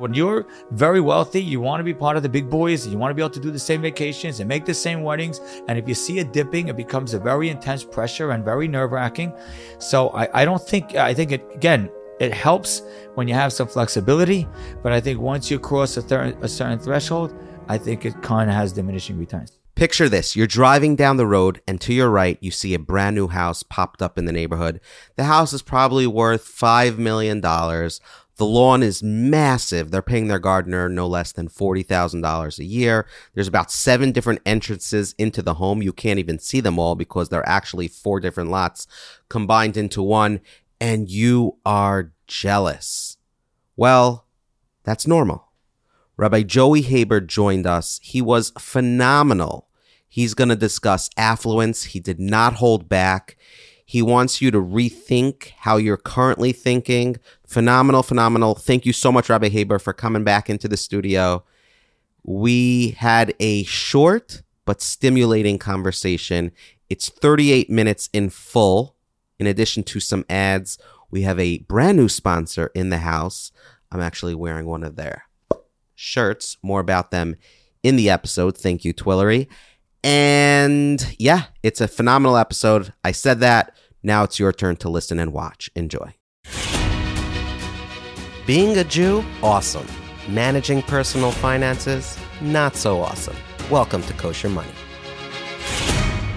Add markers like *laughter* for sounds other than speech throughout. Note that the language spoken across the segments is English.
When you're very wealthy, you want to be part of the big boys, you want to be able to do the same vacations and make the same weddings. And if you see it dipping, it becomes a very intense pressure and very nerve wracking. So I, I don't think, I think it, again, it helps when you have some flexibility. But I think once you cross a, thir- a certain threshold, I think it kind of has diminishing returns. Picture this you're driving down the road, and to your right, you see a brand new house popped up in the neighborhood. The house is probably worth $5 million. The lawn is massive. They're paying their gardener no less than $40,000 a year. There's about seven different entrances into the home. You can't even see them all because they're actually four different lots combined into one, and you are jealous. Well, that's normal. Rabbi Joey Haber joined us. He was phenomenal. He's going to discuss affluence. He did not hold back. He wants you to rethink how you're currently thinking. Phenomenal, phenomenal. Thank you so much, Rabbi Haber, for coming back into the studio. We had a short but stimulating conversation. It's 38 minutes in full. In addition to some ads, we have a brand new sponsor in the house. I'm actually wearing one of their shirts. More about them in the episode. Thank you, Twillory. And yeah, it's a phenomenal episode. I said that. Now it's your turn to listen and watch. Enjoy. Being a Jew, awesome. Managing personal finances, not so awesome. Welcome to Kosher Money.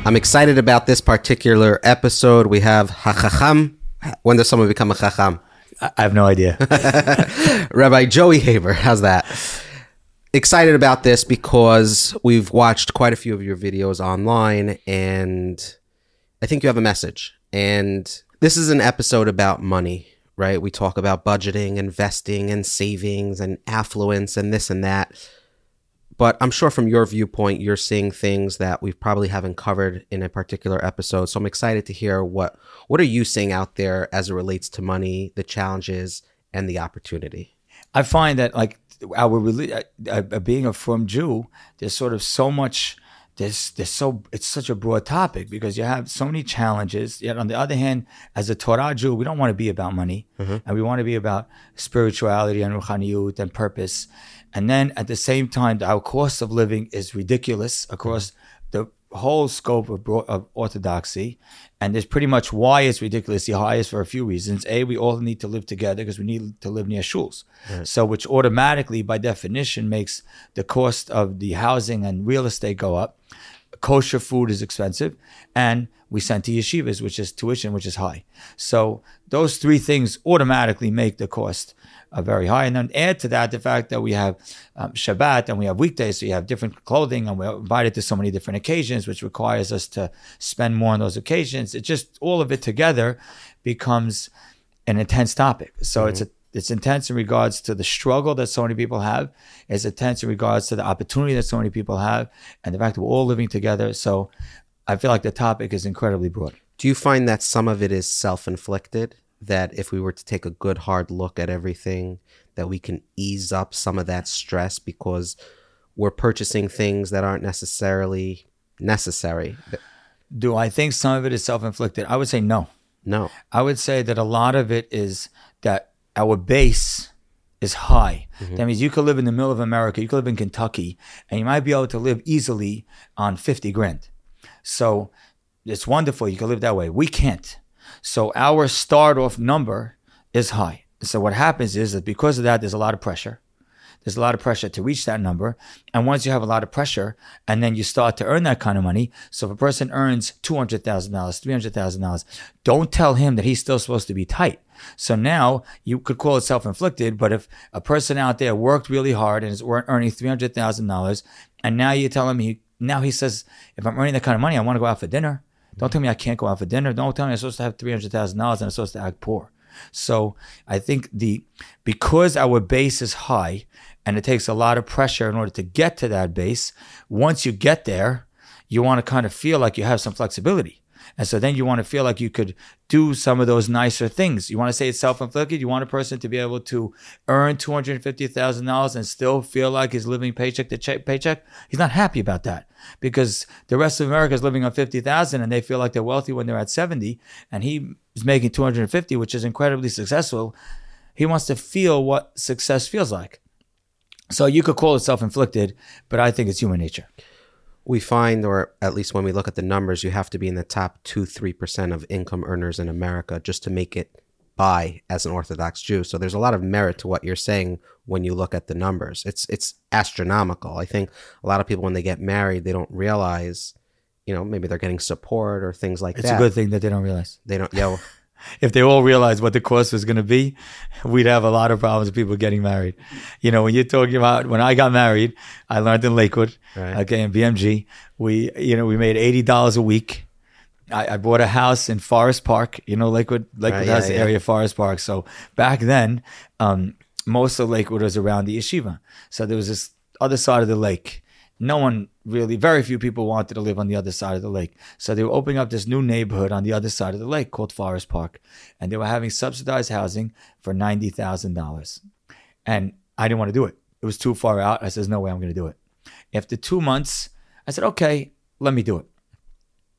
I'm excited about this particular episode. We have Hachacham. When does someone become a Chacham? I have no idea. *laughs* Rabbi Joey Haber. How's that? Excited about this because we've watched quite a few of your videos online and I think you have a message. And this is an episode about money, right? We talk about budgeting, investing, and savings and affluence and this and that. But I'm sure from your viewpoint, you're seeing things that we probably haven't covered in a particular episode. So I'm excited to hear what what are you seeing out there as it relates to money, the challenges, and the opportunity. I find that like our uh, uh, being a frum Jew, there's sort of so much. There's there's so it's such a broad topic because you have so many challenges. Yet on the other hand, as a Torah Jew, we don't want to be about money, mm-hmm. and we want to be about spirituality and ruchaniyut and purpose. And then at the same time, our cost of living is ridiculous across mm-hmm. the whole scope of, of orthodoxy. And there's pretty much why it's ridiculously high is for a few reasons. A, we all need to live together because we need to live near shuls. So, which automatically, by definition, makes the cost of the housing and real estate go up. Kosher food is expensive, and we send to yeshivas, which is tuition, which is high. So those three things automatically make the cost uh, very high. And then add to that the fact that we have um, Shabbat and we have weekdays, so you have different clothing, and we're invited to so many different occasions, which requires us to spend more on those occasions. It just all of it together becomes an intense topic. So it's a it's intense in regards to the struggle that so many people have. It's intense in regards to the opportunity that so many people have, and the fact that we're all living together. So I feel like the topic is incredibly broad. Do you find that some of it is self inflicted? That if we were to take a good hard look at everything, that we can ease up some of that stress because we're purchasing things that aren't necessarily necessary? Do I think some of it is self inflicted? I would say no. No. I would say that a lot of it is that our base is high. Mm-hmm. That means you could live in the middle of America, you could live in Kentucky, and you might be able to live easily on 50 grand. So it's wonderful. You can live that way. We can't. So our start off number is high. So what happens is that because of that, there's a lot of pressure. There's a lot of pressure to reach that number. And once you have a lot of pressure and then you start to earn that kind of money. So if a person earns $200,000, $300,000, don't tell him that he's still supposed to be tight. So now you could call it self inflicted, but if a person out there worked really hard and is earning $300,000 and now you tell him he, now he says, if I'm earning that kind of money, I want to go out for dinner. Don't tell me I can't go out for dinner. Don't tell me I'm supposed to have $300,000 and I'm supposed to act poor. So I think the because our base is high and it takes a lot of pressure in order to get to that base, once you get there, you want to kind of feel like you have some flexibility. And so then you want to feel like you could do some of those nicer things. You want to say it's self inflicted. You want a person to be able to earn $250,000 and still feel like he's living paycheck to check, paycheck. He's not happy about that because the rest of America is living on 50,000 and they feel like they're wealthy when they're at 70 and he is making 250, which is incredibly successful. He wants to feel what success feels like. So you could call it self-inflicted, but I think it's human nature. We find, or at least when we look at the numbers, you have to be in the top two, three percent of income earners in America just to make it by as an Orthodox Jew. So there's a lot of merit to what you're saying when you look at the numbers. It's it's astronomical. I think a lot of people when they get married, they don't realize, you know, maybe they're getting support or things like It's that. It's a good thing that they don't realize. They don't. Yeah. well, If they all realized what the cost was going to be, we'd have a lot of problems with people getting married. You know, when you're talking about when I got married, I learned in Lakewood, Right. okay, in BMG, we, you know, we made eighty dollars a week. I, I bought a house in Forest Park. You know, Lakewood, Lakewood Right, yeah, has the yeah. area Forest Park. So back then, um, most of Lakewood was around the yeshiva. So there was this other side of the lake. No one really, very few people wanted to live on the other side of the lake. So they were opening up this new neighborhood on the other side of the lake called Forest Park. And they were having subsidized housing for $90,000. And I didn't want to do it. It was too far out. I says, no way I'm going to do it. After two months, I said, okay, let me do it.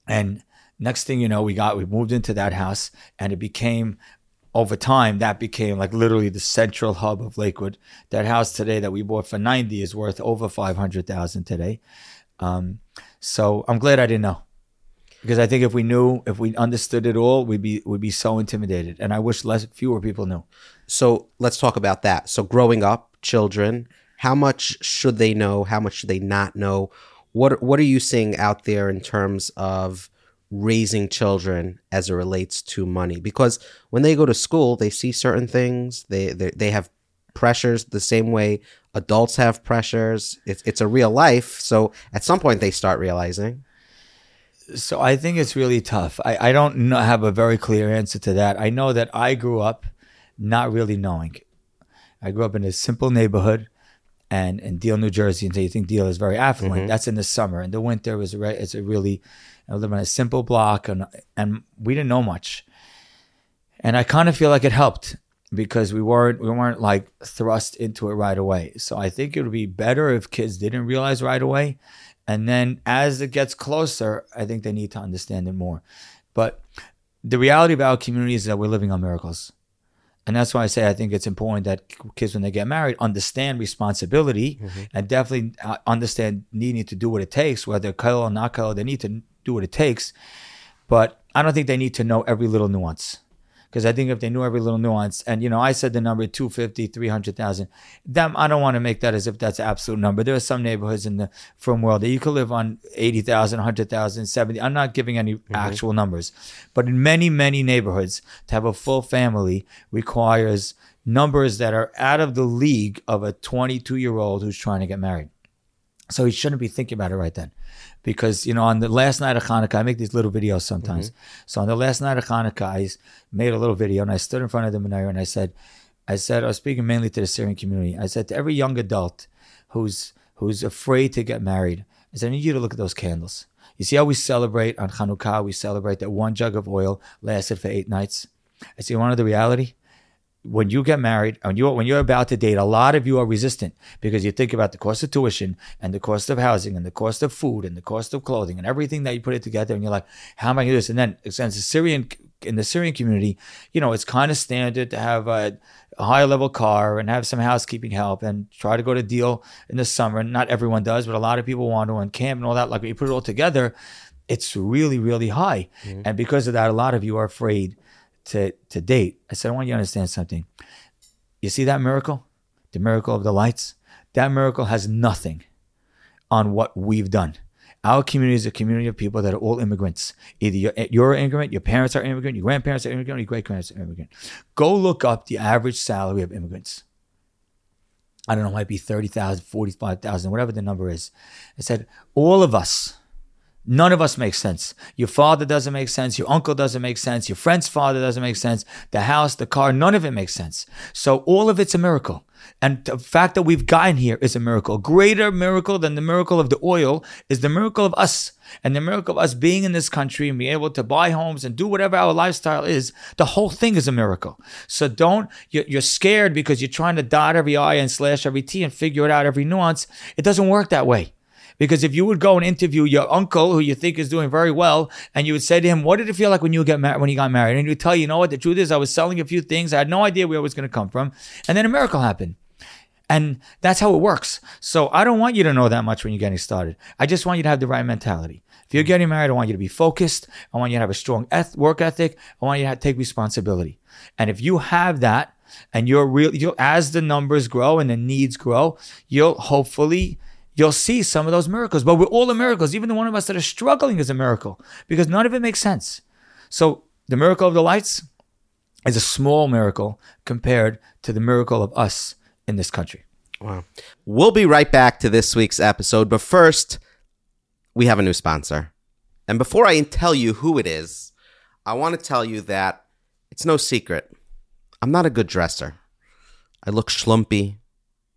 And next thing you know, we got we moved into that house, and it became over time that became like literally the central hub of Lakewood. That house today that we bought for ninety is worth over five hundred thousand today. Um, so I'm glad I didn't know. Because I think if we knew, if we understood it all, we'd be we'd be so intimidated. And I wish less fewer people knew. So let's talk about that. So growing up, children, how much should they know? How much should they not know? What What are you seeing out there in terms of raising children as it relates to money? Because when they go to school, they see certain things. They they, they have pressures the same way adults have pressures. It's it's a real life. So at some point, they start realizing. So I think it's really tough. I, I don't know, have a very clear answer to that. I know that I grew up not really knowing. I grew up in a simple neighborhood and in Deal, New Jersey. And so you think Deal is very affluent. Mm-hmm. That's in the summer. In the winter, a re- it's a really, I live in a simple block and, and we didn't know much. And I kind of feel like it helped because we weren't we weren't like thrust into it right away. So I think it would be better if kids didn't realize right away. And then as it gets closer, I think they need to understand it more. But the reality of our community is that we're living on miracles. And that's why I say I think it's important that kids, when they get married, understand responsibility and definitely uh, understand needing to do what it takes, whether kol or not kol, they need to do what it takes. But I don't think they need to know every little nuance. Because I think if they knew every little nuance, and you know, I said the number 250, 300,000, them, I don't want to make that as if that's the absolute number. There are some neighborhoods in the frum world that you could live on 80,000, 100,000, 70. I'm not giving any mm-hmm. actual numbers. But in many, many neighborhoods, to have a full family requires numbers that are out of the league of a 22 year old who's trying to get married. So he shouldn't be thinking about it right then. Because, you know, on the last night of Hanukkah, I make these little videos sometimes. Mm-hmm. So on the last night of Hanukkah, I made a little video and I stood in front of the menorah and I said, I said, I was speaking mainly to the Syrian community. I said to every young adult who's who's afraid to get married, I said, I need you to look at those candles. You see how we celebrate on Hanukkah, we celebrate that one jug of oil lasted for eight nights. I see, one of the reality? When you get married and you when you're about to date, a lot of you are resistant because you think about the cost of tuition and the cost of housing and the cost of food and the cost of clothing and everything that you put it together and you're like, how am I gonna do this? And then since the Syrian in the Syrian community, you know, it's kind of standard to have a, a high level car and have some housekeeping help and try to go to Deal in the summer. And not everyone does, but a lot of people want to and camp and all that. Like when you put it all together, it's really, really high. Mm-hmm. And because of that, a lot of you are afraid to to date. I said, I want you to understand something. You see that miracle? The miracle of the lights? That miracle has nothing on what we've done. Our community is a community of people that are all immigrants. Either you're, you're an immigrant, your parents are immigrant, your grandparents are immigrant, your great grandparents are immigrant. Go look up the average salary of immigrants. I don't know, it might be 30,000, 45,000, whatever the number is. I said, all of us, None of us make sense. Your father doesn't make sense. Your uncle doesn't make sense. Your friend's father doesn't make sense. The house, the car, none of it makes sense. So all of it's a miracle. And the fact that we've gotten here is a miracle. Greater miracle than the miracle of the oil is the miracle of us. And the miracle of us being in this country and being able to buy homes and do whatever our lifestyle is, the whole thing is a miracle. So don't, you're scared because you're trying to dot every I and slash every T and figure it out every nuance. It doesn't work that way. Because if you would go and interview your uncle, who you think is doing very well, and you would say to him, "What did it feel like when you get married? When he got married?" and he would tell you, "You know what? The truth is, I was selling a few things. I had no idea where it was going to come from, and then a miracle happened." And that's how it works. So I don't want you to know that much when you're getting started. I just want you to have the right mentality. If you're getting married, I want you to be focused. I want you to have a strong eth- work ethic. I want you to take responsibility. And if you have that, and you're real, you'll, as the numbers grow and the needs grow, you'll hopefully you'll see some of those miracles. But we're all the miracles. Even the one of us that are struggling is a miracle because none of it makes sense. So the miracle of the lights is a small miracle compared to the miracle of us in this country. Wow. We'll be right back to this week's episode, but first, we have a new sponsor. And before I tell you who it is, I want to tell you that it's no secret. I'm not a good dresser. I look schlumpy.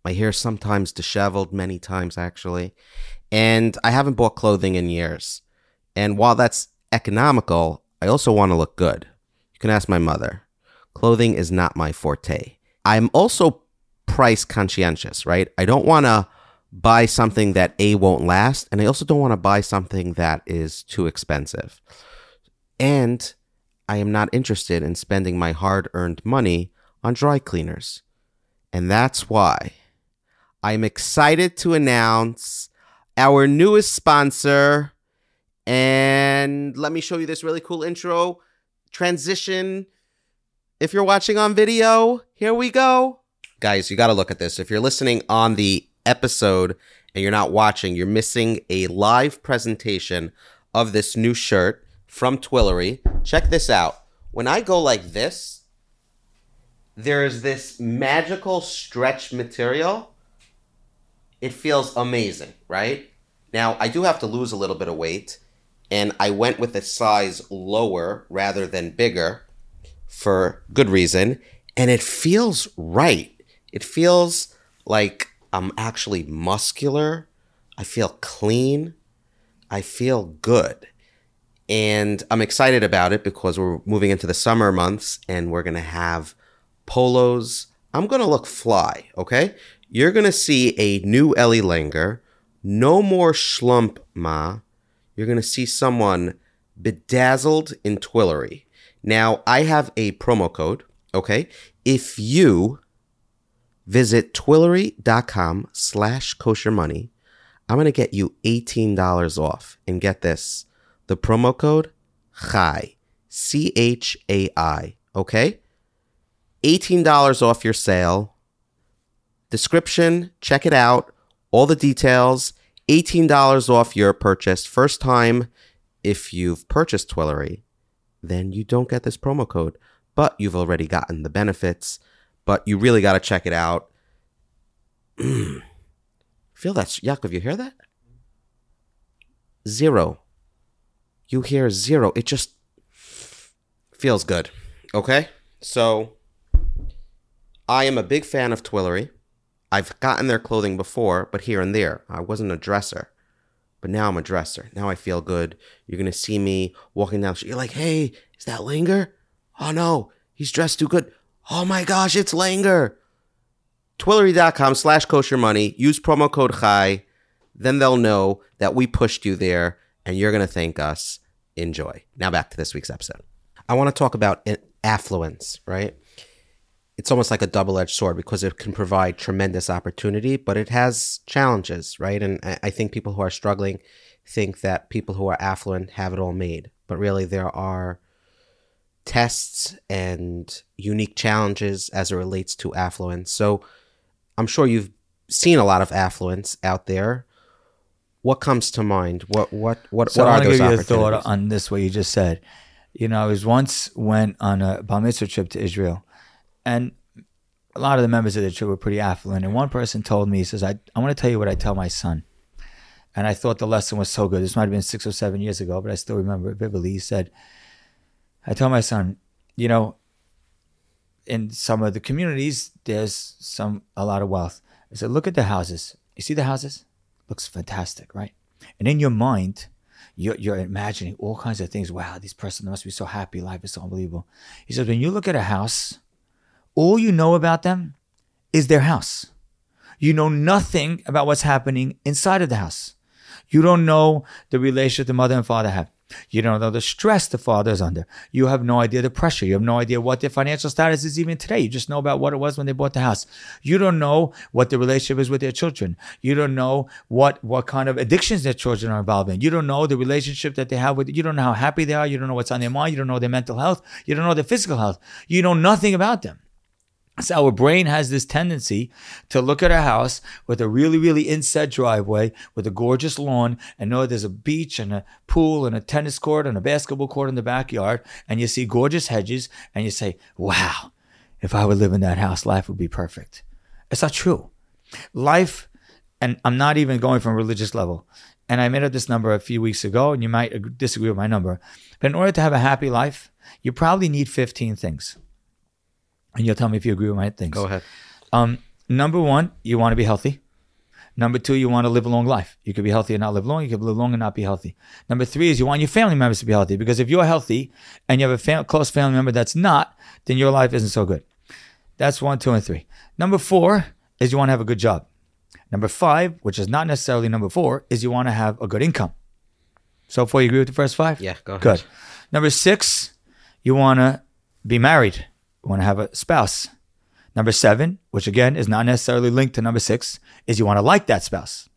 My hair sometimes disheveled, many times actually. And I haven't bought clothing in years. And while that's economical, I also want to look good. You can ask my mother. Clothing is not my forte. I'm also price conscientious, right? I don't want to buy something that A won't last, and I also don't want to buy something that is too expensive. And I am not interested in spending my hard earned money on dry cleaners. And that's why I'm excited to announce our newest sponsor. And let me show you this really cool intro transition. If you're watching on video, here we go. Guys, you got to look at this. If you're listening on the episode and you're not watching, you're missing a live presentation of this new shirt from Twillory. Check this out. When I go like this, there is this magical stretch material. It feels amazing, right? Now, I do have to lose a little bit of weight, and I went with a size lower rather than bigger for good reason, and it feels right. It feels like I'm actually muscular. I feel clean. I feel good. And I'm excited about it because we're moving into the summer months and we're going to have polos. I'm going to look fly, okay? You're going to see a new Eli Langer. No more schlump ma. You're going to see someone bedazzled in Twillory. Now, I have a promo code, okay? If you visit twillory.com slash kosher money, I'm going to get you $18 off. And get this the promo code CHAI, C H A I, okay? $18 off your sale. Description, check it out. All the details, $18 off your purchase. First time if you've purchased Twillory, then you don't get this promo code, but you've already gotten the benefits. But you really got to check it out. *clears throat* Feel that, Yaakov? You hear that? Zero you hear zero. It just feels good. Okay? So I am a big fan of Twillory. I've gotten their clothing before, but here and there. I wasn't a dresser. But now I'm a dresser. Now I feel good. You're gonna see me walking down the street. You're like, hey, is that Langer? Oh no, he's dressed too good. Oh my gosh, it's Langer. Twillory.com slash kosher money. Use promo code CHAI. Then they'll know that we pushed you there and you're going to thank us. Enjoy. Now back to this week's episode. I want to talk about affluence, right? It's almost like a double edged sword because it can provide tremendous opportunity, but it has challenges, right? And I think people who are struggling think that people who are affluent have it all made, but really there are tests and unique challenges as it relates to affluence. So I'm sure you've seen a lot of affluence out there what comes to mind? What what what, so what are those give you a thought on this? What you just said. You know, I was once went on a bar mitzvah trip to Israel, and a lot of the members of the trip were pretty affluent. And one person told me, he says, "I I want to tell you what I tell my son." And I thought the lesson was so good. This might have been six or seven years ago, but I still remember it vividly. He said, "I tell my son, you know, in some of the communities, there's some a lot of wealth." I said, "Look at the houses. You see the houses? looks fantastic, right? And in your mind, you're, you're imagining all kinds of things. Wow, this person must be so happy. Life is so unbelievable. He says, when you look at a house, all you know about them is their house. You know nothing about what's happening inside of the house. You don't know the relationship the mother and father have. You don't know the stress the father is under. You have no idea the pressure. You have no idea what their financial status is even today. You just know about what it was when they bought the house. You don't know what the relationship is with their children. You don't know what what kind of addictions their children are involved in. You don't know the relationship that they have with. You don't know how happy they are. You don't know what's on their mind. You don't know their mental health. You don't know their physical health. You know nothing about them. So our brain has this tendency to look at a house with a really, really inset driveway with a gorgeous lawn and know there's a beach and a pool and a tennis court and a basketball court in the backyard. And you see gorgeous hedges and you say, wow, if I would live in that house, life would be perfect. It's not true. Life, and I'm not even going from religious level. And I made up this number a few weeks ago, and you might disagree with my number. But in order to have a happy life, you probably need 15 things and you'll tell me if you agree with my things. Go ahead. Um, number one, you want to be healthy. Number two, you want to live a long life. You could be healthy and not live long. You could live long and not be healthy. Number three is you want your family members to be healthy because if you're healthy and you have a fam- close family member that's not, then your life isn't so good. That's one, two, and three. Number four is you want to have a good job. Number five, which is not necessarily number four, is you want to have a good income. So far, you agree with the first five? Yeah, go ahead. Good. Number six, you want to be married. You want to have a spouse. Number seven, which again is not necessarily linked to number six, is you want to like that spouse.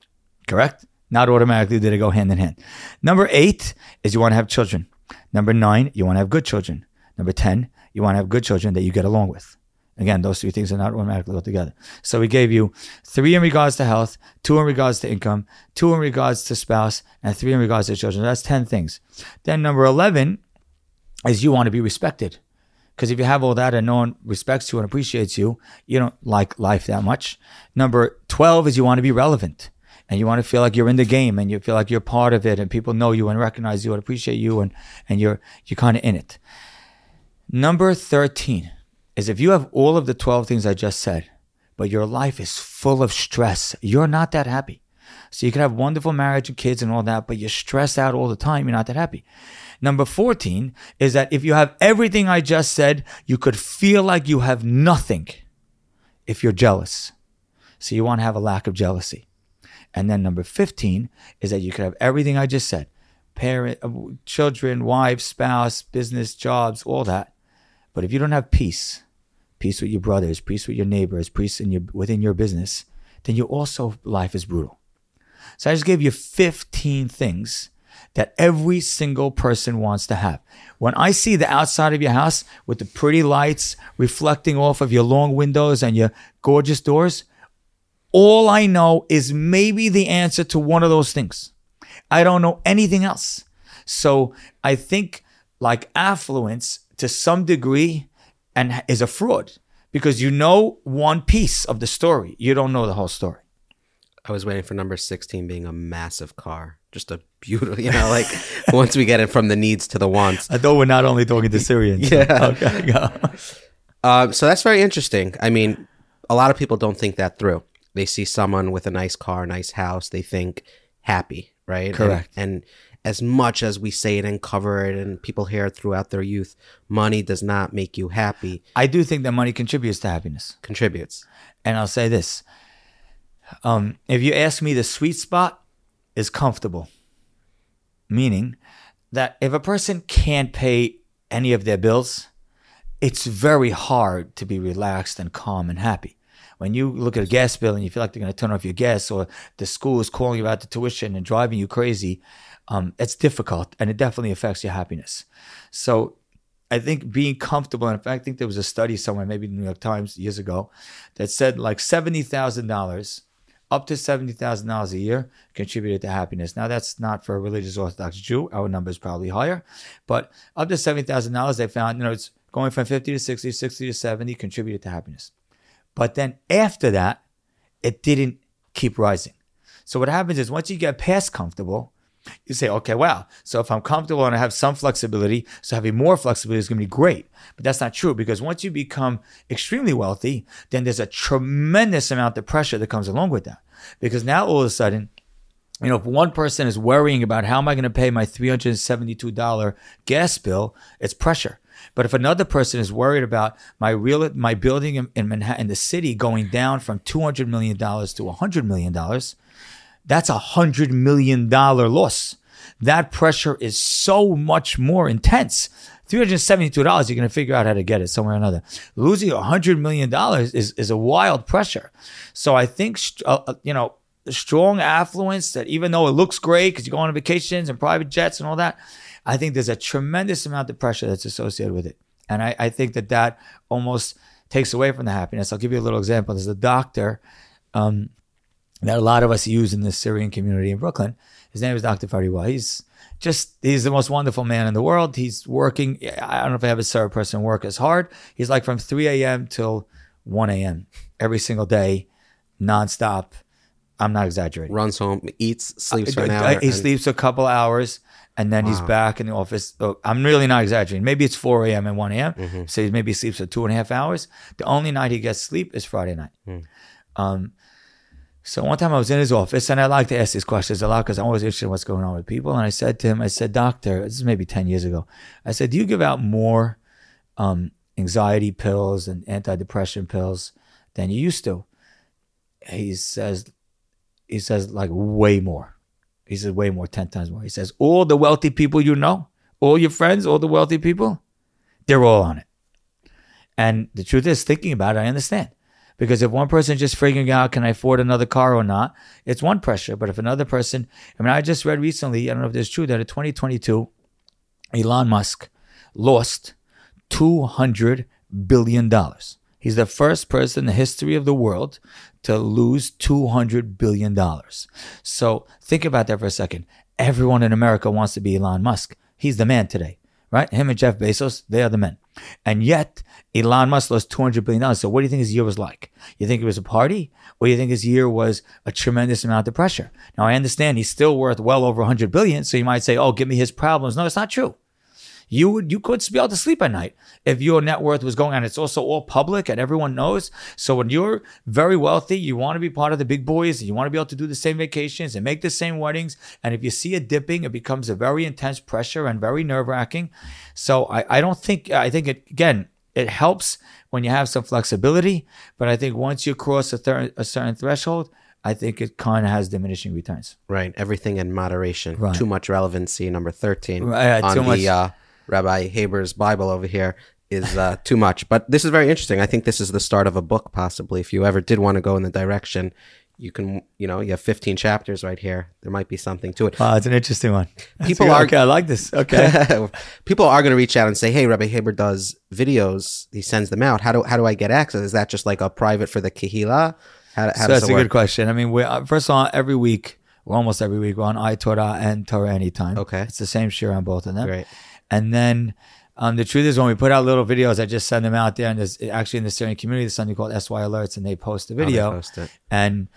Correct? Not automatically did it go hand in hand. Number eight is you want to have children. Number nine, you want to have good children. Number 10, you want to have good children that you get along with. Again, those three things are not automatically go together. So we gave you three in regards to health, two in regards to income, two in regards to spouse, and three in regards to children. That's 10 things. Then number 11 is you want to be respected. Because if you have all that and no one respects you and appreciates you, you don't like life that much. Number 12 is you want to be relevant and you want to feel like you're in the game and you feel like you're part of it and people know you and recognize you and appreciate you and, and you're, you're kind of in it. Number 13 is if you have all of the 12 things I just said, but your life is full of stress, you're not that happy. So you can have wonderful marriage and kids and all that, but you're stressed out all the time, you're not that happy. Number 14 is that if you have everything I just said, you could feel like you have nothing if you're jealous. So you want to have a lack of jealousy. And then number 15 is that you could have everything I just said parent, uh, children, wife, spouse, business, jobs, all that. But if you don't have peace, peace with your brothers, peace with your neighbors, peace in your, within your business, then you also, life is brutal. So I just gave you 15 things that every single person wants to have. When I see the outside of your house with the pretty lights reflecting off of your long windows and your gorgeous doors, all I know is maybe the answer to one of those things. I don't know anything else. So I think like affluence to some degree and is a fraud because you know one piece of the story. You don't know the whole story. I was waiting for number 16 being a massive car. Just a beautiful, you know, like once we get it from the needs to the wants. I thought we're not only talking to Syrians. Yeah. *laughs* Okay, go. Um, so that's very interesting. I mean, a lot of people don't think that through. They see someone with a nice car, nice house, they think happy, right? Correct. And, and as much as we say it and cover it, and people hear it throughout their youth, money does not make you happy. I do think that money contributes to happiness. Contributes. And I'll say this. Um, if you ask me, the sweet spot is comfortable. Meaning that if a person can't pay any of their bills, it's very hard to be relaxed and calm and happy. When you look at a gas bill and you feel like they're going to turn off your gas, or the school is calling you about the tuition and driving you crazy, um, it's difficult and it definitely affects your happiness. So I think being comfortable, and in fact, I think there was a study somewhere, maybe in the New York Times years ago, that said like seventy thousand dollars, up to seventy thousand dollars a year, contributed to happiness. Now that's not for a religious Orthodox Jew. Our number is probably higher, but up to seventy thousand dollars, they found you know it's going from fifty to 60, 60 to seventy contributed to happiness. But then after that, it didn't keep rising. So what happens is once you get past comfortable, you say, okay, wow. So if I'm comfortable and I have some flexibility, so having more flexibility is going to be great. But that's not true because once you become extremely wealthy, then there's a tremendous amount of pressure that comes along with that. Because now all of a sudden, you know, if one person is worrying about how am I going to pay my $372 gas bill, it's pressure. But if another person is worried about my real my building in, in Manhattan, the city, going down from $200 million to $100 million, that's a hundred million dollar loss. that pressure is so much more intense. $372, you're going to figure out how to get it somewhere or another. Losing $100 million is, is a wild pressure. So I think, uh, uh, you know, the strong affluence that even though it looks great because you go on vacations and private jets and all that, I think there's a tremendous amount of pressure that's associated with it. And I, I think that that almost takes away from the happiness. I'll give you a little example. There's a doctor um, that a lot of us use in the Syrian community in Brooklyn. His name is Dr. Fariwa. He's just he's the most wonderful man in the world. He's working. I don't know if I have a person work as hard. He's like from 3 a.m. till 1 a.m. every single day, nonstop. I'm not exaggerating. Runs home, eats, sleeps for an Uh, hour. He sleeps a couple hours and then he's back in the office. Oh, I'm really not exaggerating. Maybe it's 4 a.m. and 1 a.m. Mm-hmm. So maybe he sleeps for two and a half hours. The only night he gets sleep is Friday night. Mm. Um, so one time I was in his office and I like to ask these questions a lot because I'm always interested in what's going on with people. And I said to him, I said, Doctor, this is maybe 10 years ago. I said, Do you give out more um, anxiety pills and antidepressant pills than you used to? He says, he says like way more. He says way more, 10 times more. He says, all the wealthy people you know, all your friends, all the wealthy people, they're all on it. And the truth is, thinking about it, I understand. Because if one person just figuring out, can I afford another car or not, it's one pressure. But if another person, I mean, I just read recently, I don't know if this is true, that in 2022, Elon Musk lost $200 billion. He's the first person in the history of the world to lose $200 billion. So think about that for a second. Everyone in America wants to be Elon Musk. He's the man today, right? Him and Jeff Bezos, they are the men. And yet, Elon Musk lost $200 billion. So what do you think his year was like? You think it was a party? Or you think his year was a tremendous amount of pressure? Now, I understand he's still worth well over 100 billion. So you might say, oh, give me his problems. No, it's not true you would you could be able to sleep at night if your net worth was going on. It's also all public and everyone knows. So when you're very wealthy, you want to be part of the big boys. And you want to be able to do the same vacations and make the same weddings. And if you see it dipping, it becomes a very intense pressure and very nerve wracking. So I, I don't think I think it again. It helps when you have some flexibility, but I think once you cross a, thir- a certain threshold, I think it kind of has diminishing returns. Right. Everything in moderation. Right. Too much relevancy. Number 13 Right, on too the much- Uh, Rabbi Haber's Bible over here is uh, too much. But this is very interesting. I think this is the start of a book, possibly. If you ever did want to go in the direction, you can, you know, you have 15 chapters right here. There might be something to it. Wow, it's an interesting one. People That's- are- okay. I like this. Okay. *laughs* People are going to reach out and say, "Hey, Rabbi Haber does videos. He sends them out. How do how do I get access? Is that just like a private for the kahila? How, how so does that's it a work? good question. I mean, we uh, first of all, every week, well, almost every week, we're on iTorah and Torah Anytime. Okay. It's the same share on both of them. Great. And then um, the truth is, when we put out little videos, I just send them out there. And there's actually in the Syrian community, there's something called SY Alerts, and they post the Oh, video. post it. And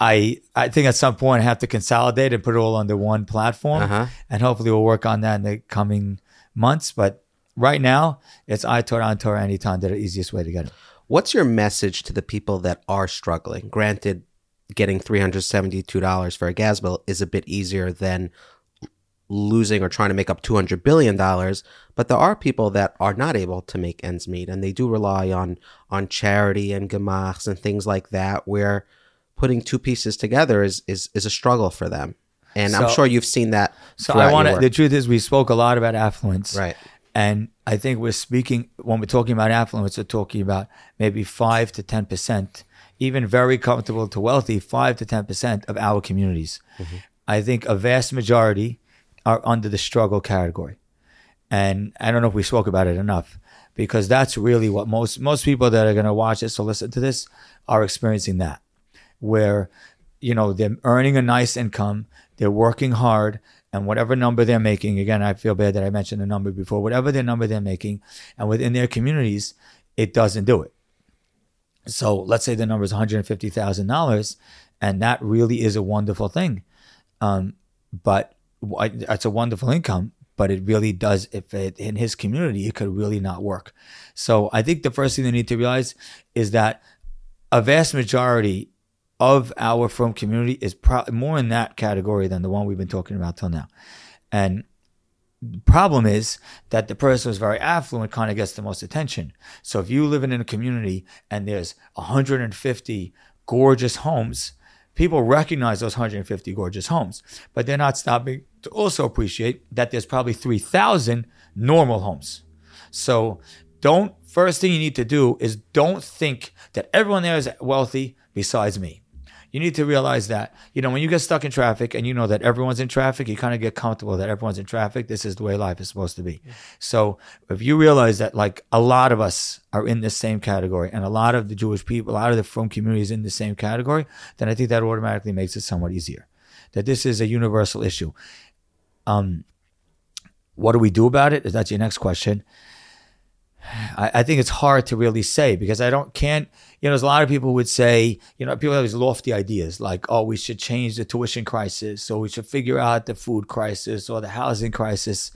I, I think at some point I have to consolidate and put it all under one platform. Uh-huh. And hopefully we'll work on that in the coming months. But right now, it's iTorah and Torah Anytime. They're the easiest way to get it. What's your message to the people that are struggling? Granted, getting $372 for a gas bill is a bit easier than losing or trying to make up $200 billion, but there are people that are not able to make ends meet and they do rely on on charity and gemachs and things like that where putting two pieces together is is, is a struggle for them. And I'm sure you've seen that. So I want to. The truth is, we spoke a lot about affluence, Right. And I think we're speaking when we're talking about affluence, we're talking about maybe five to ten percent, even very comfortable to wealthy, five to ten percent of our communities. Mm-hmm. I think a vast majority are under the struggle category, and I don't know if we spoke about it enough because that's really what most most people that are going to watch this or listen to this are experiencing that where you know they're earning a nice income they're working hard and whatever number they're making again i feel bad that i mentioned the number before whatever their number they're making and within their communities it doesn't do it. So let's say the number is $150000 and that really is a wonderful thing. Um, but it's a wonderful income but it really does if it in his community it could really not work so i think the first thing they need to realize is that a vast majority of our frum community is pro- more in that category than the one we've been talking about till now. And the problem is that the person who's very affluent kind of gets the most attention. So if you live in a community and there's 150 gorgeous homes, people recognize those 150 gorgeous homes, but they're not stopping to also appreciate that there's probably 3,000 normal homes. So don't, first thing you need to do is don't think that everyone there is wealthy besides me you need to realize that, you know, when you get stuck in traffic and you know that everyone's in traffic, you kind of get comfortable that everyone's in traffic. This is the way life is supposed to be. Yeah. So if you realize that like a lot of us are in the same category and a lot of the Jewish people, a lot of the from communities in the same category, then I think that automatically makes it somewhat easier. That this is a universal issue. Um, what do we do about it? If that's your next question. I, I think it's hard to really say because I don't can't you know, there's a lot of people would say, you know, people have these lofty ideas like, oh, we should change the tuition crisis, or we should figure out the food crisis or the housing crisis.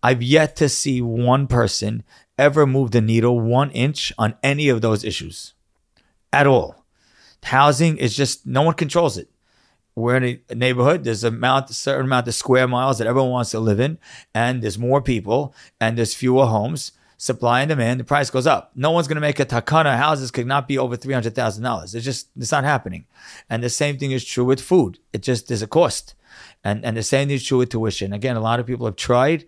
I've yet to see one person ever move the needle one inch on any of those issues at all. Housing is just no one controls it. We're in a neighborhood. There's a amount, a certain amount of square miles that everyone wants to live in, and there's more people, and there's fewer homes supply and demand, the price goes up. No one's going to make a takana. Houses could not be over three hundred thousand dollars. It's just it's not happening. And the same thing is true with food. It just there's a cost, and and the same thing is true with tuition. Again, a lot of people have tried,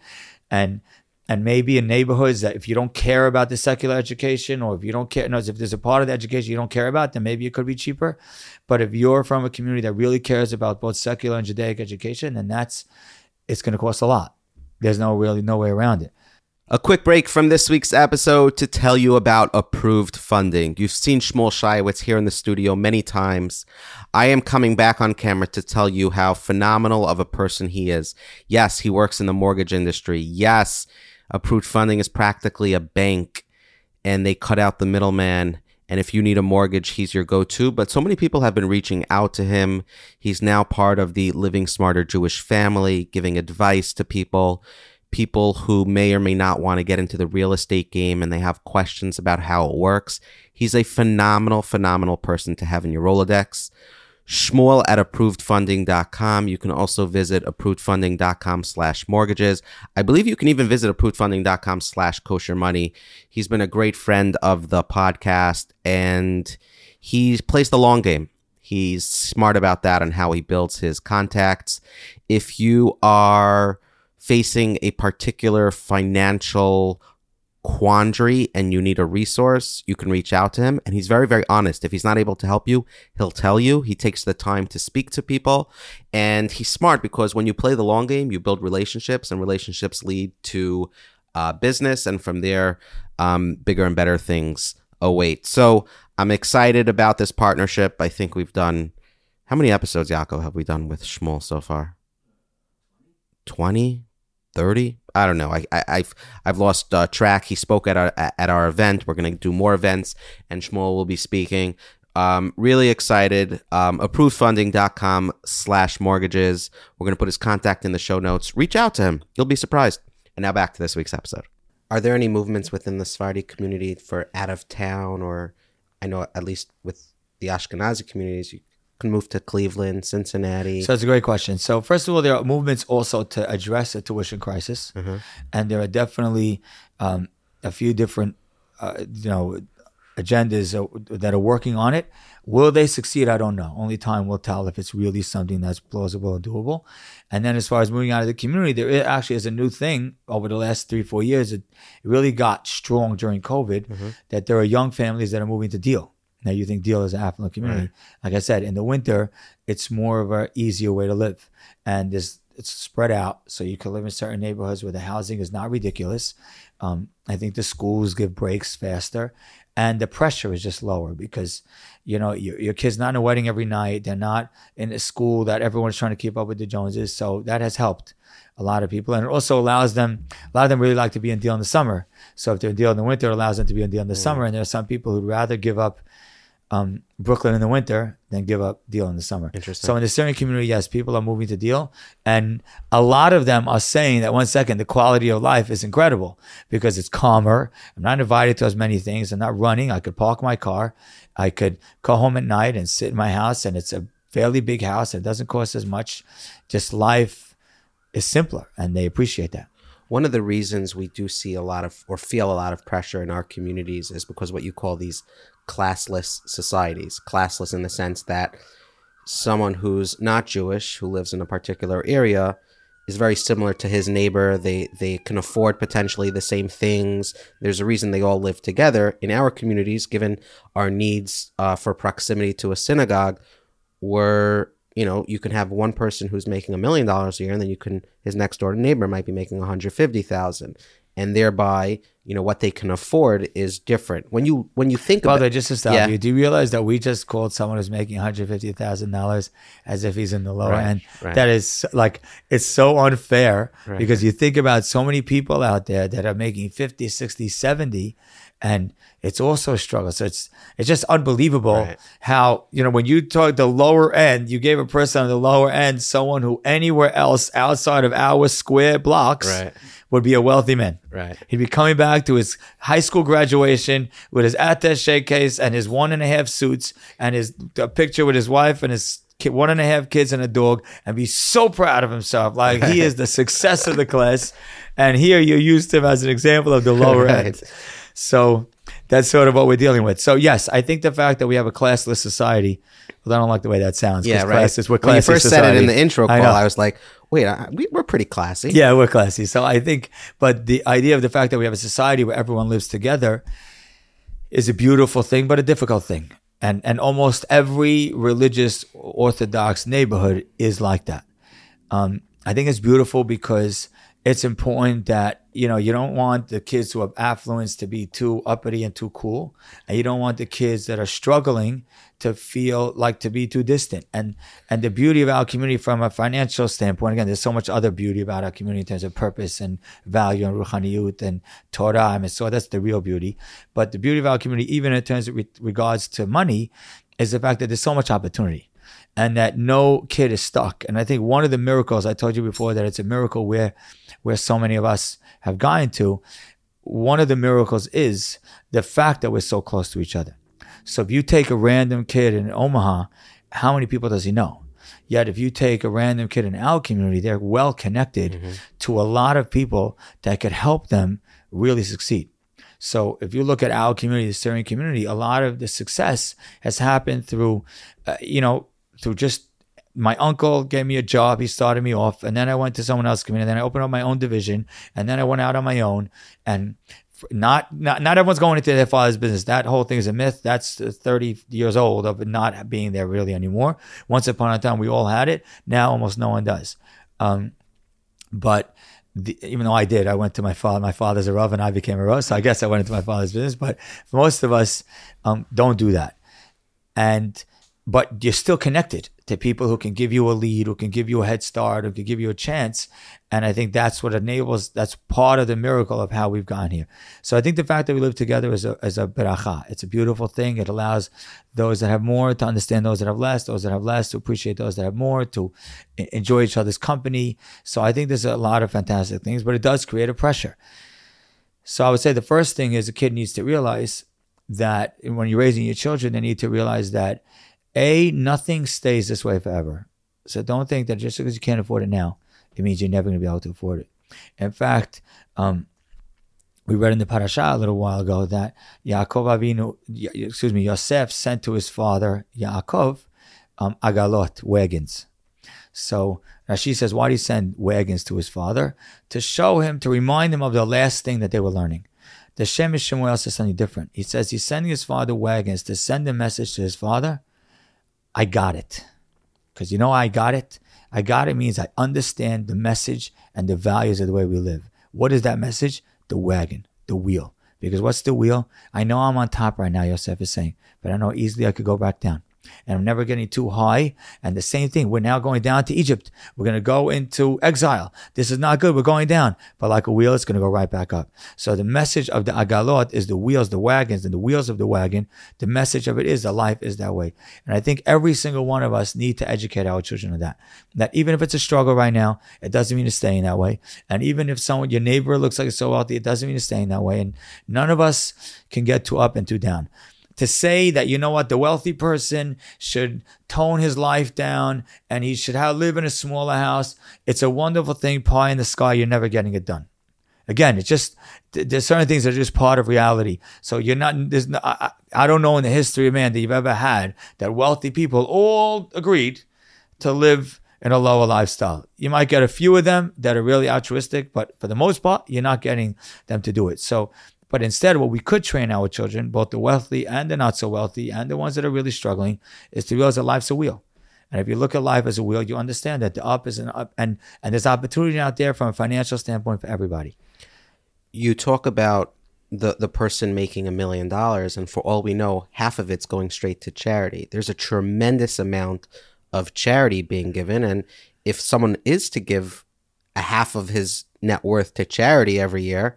and and maybe in neighborhoods that if you don't care about the secular education, or if you don't care, no, if there's a part of the education you don't care about, then maybe it could be cheaper. But if you're from a community that really cares about both secular and Judaic education, then that's it's going to cost a lot. There's no really no way around it. A quick break from this week's episode to tell you about approved funding. You've seen Shmuel Shayowitz here in the studio many times. I am coming back on camera to tell you how phenomenal of a person he is. Yes, he works in the mortgage industry. Yes, approved funding is practically a bank and they cut out the middleman. And if you need a mortgage, he's your go to. But so many people have been reaching out to him. He's now part of the Living Smarter Jewish family, giving advice to people people who may or may not want to get into the real estate game and they have questions about how it works. He's a phenomenal, phenomenal person to have in your Rolodex. Shmuel at approvedfunding.com. You can also visit approvedfunding.com slash mortgages. I believe you can even visit approvedfunding.com slash kosher money. He's been a great friend of the podcast and he plays the long game. He's smart about that and how he builds his contacts. If you are facing a particular financial quandary and you need a resource, you can reach out to him. And he's very, very honest. If he's not able to help you, he'll tell you. He takes the time to speak to people. And he's smart because when you play the long game, you build relationships, and relationships lead to uh, business. And from there, um, bigger and better things await. So I'm excited about this partnership. I think we've done. How many episodes, Yaakov, have we done with Shmuel so far? 20? 30 i don't know. I, I have i've lost uh, track. He spoke at our at our event. We're going to do more events and shmuel will be speaking. Um, really excited. Um, approvedfunding.com slash mortgages. We're going to put his contact in the show notes. Reach out to him. You'll be surprised. And now back to this week's episode. Are there any movements within the Sephardi community for out of town or i know at least with the ashkenazi communities you can move to Cleveland, Cincinnati? So that's a great question. So first of all, there are movements also to address the tuition crisis, mm-hmm. and there are definitely um, a few different, uh, you know, agendas that are working on it. Will they succeed? I don't know. Only time will tell if it's really something that's plausible and doable. And then as far as moving out of the community, there actually is a new thing over the last three, four years. It, really got strong during COVID mm-hmm. that there are young families that are moving to Deal. Now you think Deal is an affluent community. Right. Like I said, in the winter, it's more of an easier way to live. And there's it's spread out, so you can live in certain neighborhoods where the housing is not ridiculous. Um, I think the schools give breaks faster, and the pressure is just lower because you know your, your kids not in a wedding every night. They're not in a school that everyone's trying to keep up with the Joneses. So that has helped a lot of people, and it also allows them. A lot of them really like to be in Deal in the summer. So if they're in Deal in the winter, it allows them to be in Deal in the mm. summer. And there are some people who'd rather give up um, Brooklyn in the winter than give up Deal in the summer. Interesting. So in the Syrian community, yes, people are moving to Deal, and a lot of them are saying that one second the quality of life is incredible because it's calmer. I'm not invited to as many things. I'm not running. I could park my car. I could go home at night and sit in my house, and it's a fairly big house. It doesn't cost as much. Just life is simpler, and they appreciate that one of the reasons we do see a lot of or feel a lot of pressure in our communities is because what you call these classless societies. Classless in the sense that someone who's not Jewish who lives in a particular area is very similar to his neighbor. They they can afford potentially the same things. There's a reason they all live together. In our communities, given our needs uh, for proximity to a synagogue, where you know you can have one person who's making a million dollars a year, and then you can his next door neighbor might be making 150 thousand, and thereby you know what they can afford is different. When you when you think Well, about just to stop Yeah. you. Do you realize that we just called someone who's making one hundred fifty thousand dollars as if he's in the lower Right, end? right. That is like it's so unfair Right. because you think about so many people out there that are making 50, 60, 70 and it's also a struggle. So it's it's just unbelievable Right. how, you know, when you talk the lower end, you gave a person on the lower end someone who anywhere else outside of our square blocks Right. Would be a wealthy man. Right. He'd be coming back to his high school graduation with his attaché case and his one and a half suits and his a picture with his wife and his kid, one and a half kids and a dog and be so proud of himself. Like he is the *laughs* success of the class. And here you used him as an example of the lower Right. end. So that's sort of what we're dealing with. So yes, I think the fact that we have a classless society, well, I don't like the way that sounds. yeah, right. Classless, we're classless. when you classy first said it in the intro I call, know. I, was like, wait, I, we, we're pretty classy. Yeah, we're classy. So I think, but the idea of the fact that we have a society where everyone lives together is a beautiful thing, but a difficult thing. And and almost every religious Orthodox neighborhood is like that. Um, I think it's beautiful because it's important that you know you don't want the kids who have affluence to be too uppity and too cool, and you don't want the kids that are struggling to feel like to be too distant. And and the beauty of our community from a financial standpoint, again, there's so much other beauty about our community in terms of purpose and value and ruchaniyut and Torah. Mean, so that's the real beauty. But the beauty of our community, even in terms of re- regards to money, is the fact that there's so much opportunity and that no kid is stuck. And I think one of the miracles I told you before that it's a miracle where where so many of us have gotten to. One of the miracles is the fact that we're so close to each other. So if you take a random kid in Omaha, how many people does he know? Yet if you take a random kid in our community, they're well connected to a lot of people that could help them really succeed. So if you look at our community, the Syrian community, a lot of the success has happened through, uh, you know, through just my uncle gave me a job. He started me off, and then I went to someone else's community. And then I opened up my own division, and then I went out on my own. And not not not everyone's going into their father's business. That whole thing is a myth. That's uh, 30 years old of not being there really anymore. Once upon a time, we all had it. Now almost no one does. Um, but the, even though I did, I went to my father. My father's a rav, and I became a rav. So I guess I went into my father's business. But most of us, um, don't do that. And but you're still connected to people who can give you a lead, who can give you a head start, who can give you a chance. And I think that's what enables. That's part of the miracle of how we've gotten here. So I think the fact that we live together is a is a beracha. It's a beautiful thing. It allows those that have more to understand those that have less, those that have less to appreciate those that have more, to enjoy each other's company. So I think there's a lot of fantastic things, but it does create a pressure. So I would say the first thing is a kid needs to realize that when you're raising your children, they need to realize that a nothing stays this way forever. So don't think that just because you can't afford it now, it means you're never going to be able to afford it. In fact, um, we read in the parasha a little while ago that Yaakov Avinu, excuse me, Yosef sent to his father Yaakov um, agalot wagons. So Rashi says, why did he send wagons to his father? To show him, to remind him of the last thing that they were learning. The Shem MiShmuel says something different. He says he's sending his father wagons to send a message to his father. I got it. Because you know I got it? I got it means I understand the message and the values of the way we live. What is that message? The wagon, the wheel. Because what's the wheel? I know I'm on top right now, Yosef is saying, but I know easily I could go back down. And I'm never getting too high. And the same thing, we're now going down to Egypt. We're going to go into exile. This is not good. We're going down. But like a wheel, it's going to go right back up. So the message of the agalot is the wheels, the wagons, and the wheels of the wagon. The message of it is the life is that way. And I think every single one of us need to educate our children on that. That even if it's a struggle right now, it doesn't mean it's staying that way. And even if someone, your neighbor looks like it's so wealthy, it doesn't mean it's staying that way. And none of us can get too up and too down to say that you know what the wealthy person should tone his life down and he should have live in a smaller house it's a wonderful thing pie in the sky you're never getting it done again, it's just there's certain things that are just part of reality. So you're not there's no, I, I don't know in the history of man that you've ever had that wealthy people all agreed to live in a lower lifestyle. You might get a few of them that are really altruistic, but for the most part, you're not getting them to do it. So, but instead, what we could train our children, both the wealthy and the not so wealthy, and the ones that are really struggling, is to realize that life's a wheel. And if you look at life as a wheel, you understand that the up is an up, and and there's opportunity out there from a financial standpoint for everybody. You talk about the the person making a million dollars, and for all we know, half of it's going straight to charity. There's a tremendous amount of charity being given, and if someone is to give a half of his net worth to charity every year,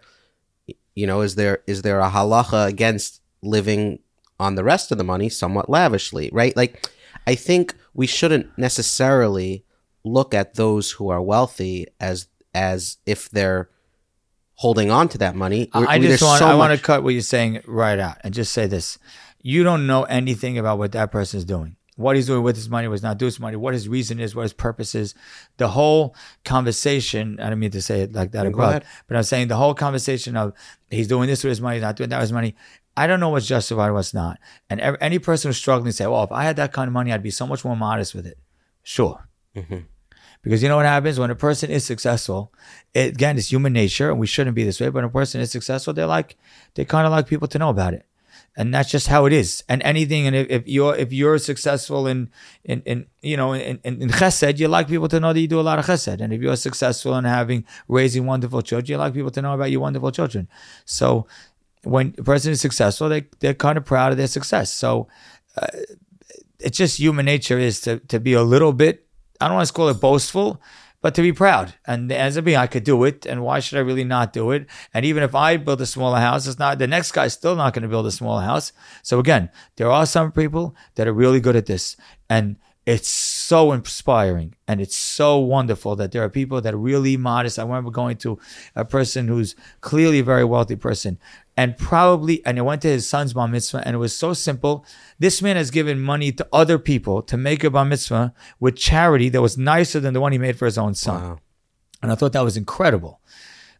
you know, is there is there a halacha against living on the rest of the money somewhat lavishly, right? Like, I think we shouldn't necessarily look at those who are wealthy as as if they're holding on to that money. I We're- I just want so I want to cut what you're saying right out and just say this: you don't know anything about what that person is doing. What he's doing with his money, what he's not doing with his money, what his reason is, what his purpose is. The whole conversation, I don't mean to say it like that Go but I'm saying the whole conversation of he's doing this with his money, he's not doing that with his money. I don't know what's justified what's not. And ev- any person who's struggling say, well, if I had that kind of money, I'd be so much more modest with it. Sure. Mm-hmm. Because you know what happens when a person is successful? It, again, it's human nature, and we shouldn't be this way. But when a person is successful, they're like they kind of like people to know about it, and that's just how it is. And anything, and if, if you're if you're successful in in, in you know in, in, chesed, you like people to know that you do a lot of chesed. And if you're successful in having raising wonderful children, you like people to know about your wonderful children. So when a person is successful, they they're kind of proud of their success. So uh, it's just human nature is to to be a little bit I don't want to call it boastful, but to be proud. And as a being, I could do it, and why should I really not do it? And even if I build a smaller house, it's not the next guy's still not going to build a smaller house. So again, there are some people that are really good at this, and it's so inspiring and it's so wonderful that there are people that are really modest. I remember going to a person who's clearly a very wealthy person and probably, and I went to his son's bar mitzvah and it was so simple. This man has given money to other people to make a bar mitzvah with charity that was nicer than the one he made for his own son. Wow. And I thought that was incredible.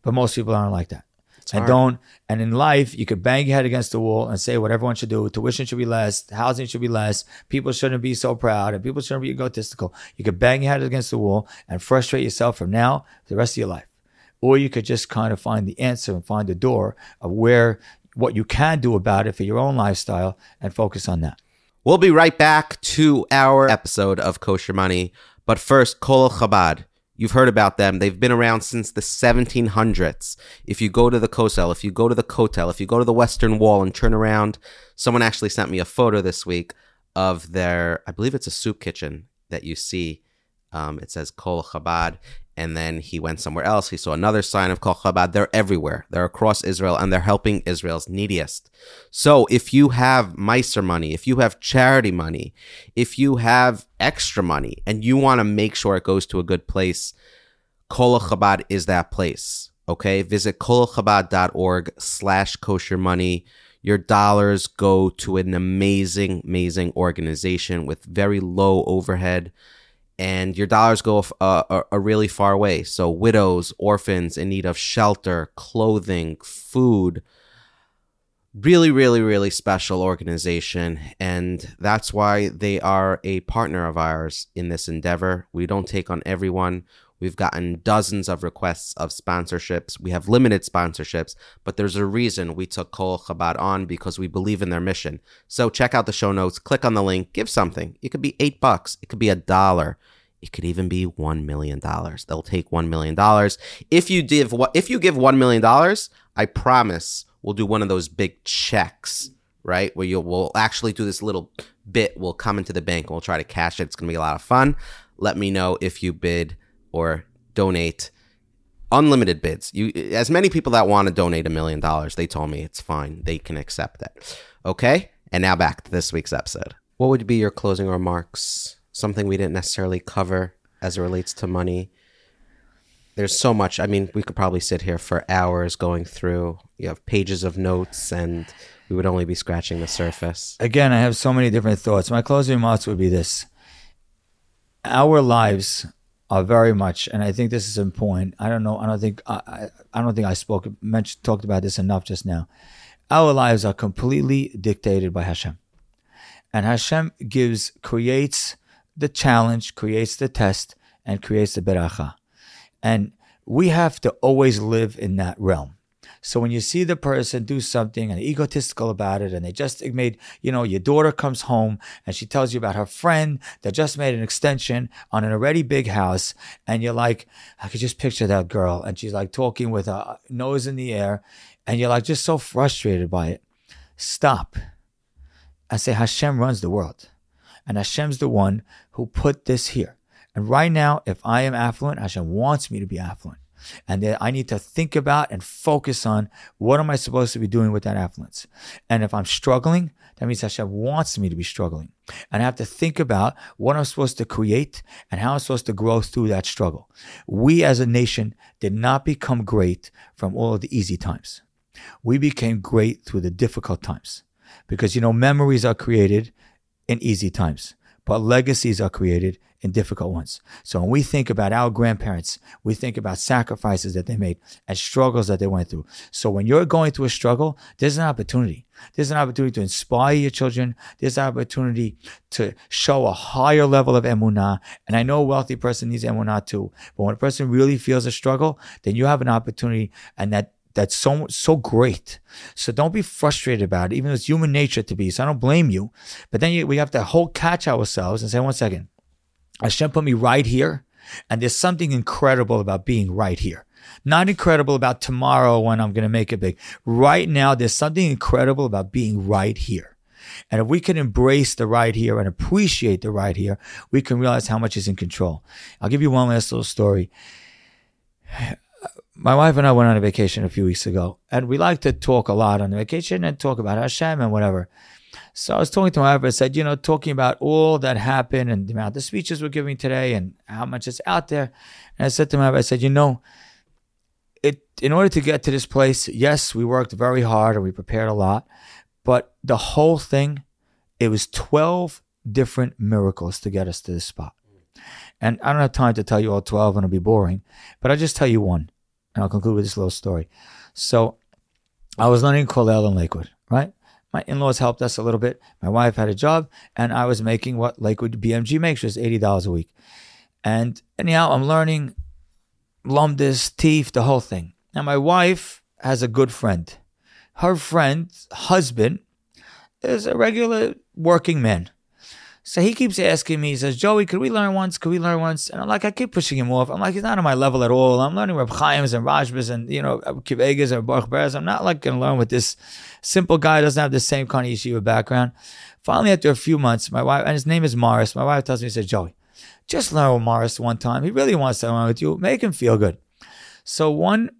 But most people aren't like that. And hard. don't. And in life, you could bang your head against the wall and say what everyone should do. Tuition should be less. Housing should be less. People shouldn't be so proud, and people shouldn't be egotistical. You could bang your head against the wall and frustrate yourself from now to the rest of your life, or you could just kind of find the answer and find the door of where what you can do about it for your own lifestyle and focus on that. We'll be right back to our episode of Kosher Money. But first, Colel Chabad. You've heard about them. They've been around since the 1700s. If you go to the Kosel, if you go to the Kotel, if you go to the Western Wall and turn around, someone actually sent me a photo this week of their, I believe it's a soup kitchen that you see. Um, it says Colel Chabad. And then he went somewhere else. He saw another sign of Colel Chabad. They're everywhere. They're across Israel and they're helping Israel's neediest. So if you have maaser money, if you have charity money, if you have extra money and you want to make sure it goes to a good place, Colel Chabad is that place. Okay. Visit colelchabad.org slash kosher money. Your dollars go to an amazing, amazing organization with very low overhead and your dollars go uh, a, a really far way. So widows, orphans in need of shelter, clothing, food. Really, really, really special organization, and that's why they are a partner of ours in this endeavor. We don't take on everyone. We've gotten dozens of requests of sponsorships. We have limited sponsorships, but there's a reason we took Colel Chabad on because we believe in their mission. So check out the show notes, click on the link, give something. It could be eight bucks, it could be a dollar, it could even be one million dollars. They'll take one million dollars. If you give if you give one million dollars, I promise we'll do one of those big checks, right? Where you'll we'll actually do this little bit. We'll come into the bank and we'll try to cash it. It's gonna be a lot of fun. Let me know if you bid or donate unlimited bids. You as many people that want to donate a million dollars, they told me it's fine. They can accept that. Okay? And now back to this week's episode. What would be your closing remarks? Something we didn't necessarily cover as it relates to money. There's so much. I mean, we could probably sit here for hours going through. You have pages of notes and we would only be scratching the surface. Again, I have so many different thoughts. My closing remarks would be this: Our lives are very much, and I think this is important. I don't know. I don't think. I, I don't think I spoke mentioned talked about this enough just now. Our lives are completely dictated by Hashem, and Hashem gives creates the challenge, creates the test, and creates the beracha, and we have to always live in that realm. So when you see the person do something and egotistical about it, and they just made, you know, your daughter comes home and she tells you about her friend that just made an extension on an already big house, and you're like, I could just picture that girl, and she's like talking with her nose in the air, and you're like just so frustrated by it. Stop. I say Hashem runs the world, and Hashem's the one who put this here. And right now, if I am affluent, Hashem wants me to be affluent. And then I need to think about and focus on what am I supposed to be doing with that affluence. And if I'm struggling, that means Hashem wants me to be struggling. And I have to think about what I'm supposed to create and how I'm supposed to grow through that struggle. We as a nation did not become great from all of the easy times. We became great through the difficult times. Because, you know, memories are created in easy times, but legacies are created in difficult ones. So when we think about our grandparents, we think about sacrifices that they made and struggles that they went through. So when you're going through a struggle, there's an opportunity. There's an opportunity to inspire your children. There's an opportunity to show a higher level of emunah. And I know a wealthy person needs emunah too. But when a person really feels a struggle, then you have an opportunity and that that's so so great. So don't be frustrated about it, even though it's human nature to be. So I don't blame you. But then you, we have to hold catch ourselves and say, one second, Hashem put me right here. And there's something incredible about being right here. Not incredible about tomorrow when I'm going to make it big. Right now, there's something incredible about being right here. And if we can embrace the right here and appreciate the right here, we can realize how much is in control. I'll give you one last little story. *sighs* My wife and I went on a vacation a few weeks ago, and we like to talk a lot on the vacation and talk about Hashem and whatever. So I was talking to my wife. I said, you know, talking about all that happened and the amount of speeches we're giving today and how much is out there. And I said to my wife, I said, you know, it in order to get to this place, yes, we worked very hard and we prepared a lot, but the whole thing, it was 12 different miracles to get us to this spot. And I don't have time to tell you all 12 and it'll be boring, but I'll just tell you one. And I'll conclude with this little story. So I was learning Kollel in Lakewood, right? My in laws helped us a little bit. My wife had a job, and I was making what Lakewood BMG makes, which is $80 a week. And anyhow, I'm learning Lumdis, teeth, the whole thing. Now, my wife has a good friend. Her friend's husband is a regular working man. So he keeps asking me, he says, Joey, could we learn once? Could we learn once? And I'm like, I keep pushing him off. I'm like, he's not on my level at all. I'm learning Reb Chaim's and Rashbas and, you know, uh, Kivegas and Baruch Ber's. I'm not like going to learn with this simple guy doesn't have the same kind of yeshiva background. Finally, after a few months, my wife, and his name is Morris, my wife tells me, she said, Joey, just learn with Morris one time. He really wants to learn with you. Make him feel good. So one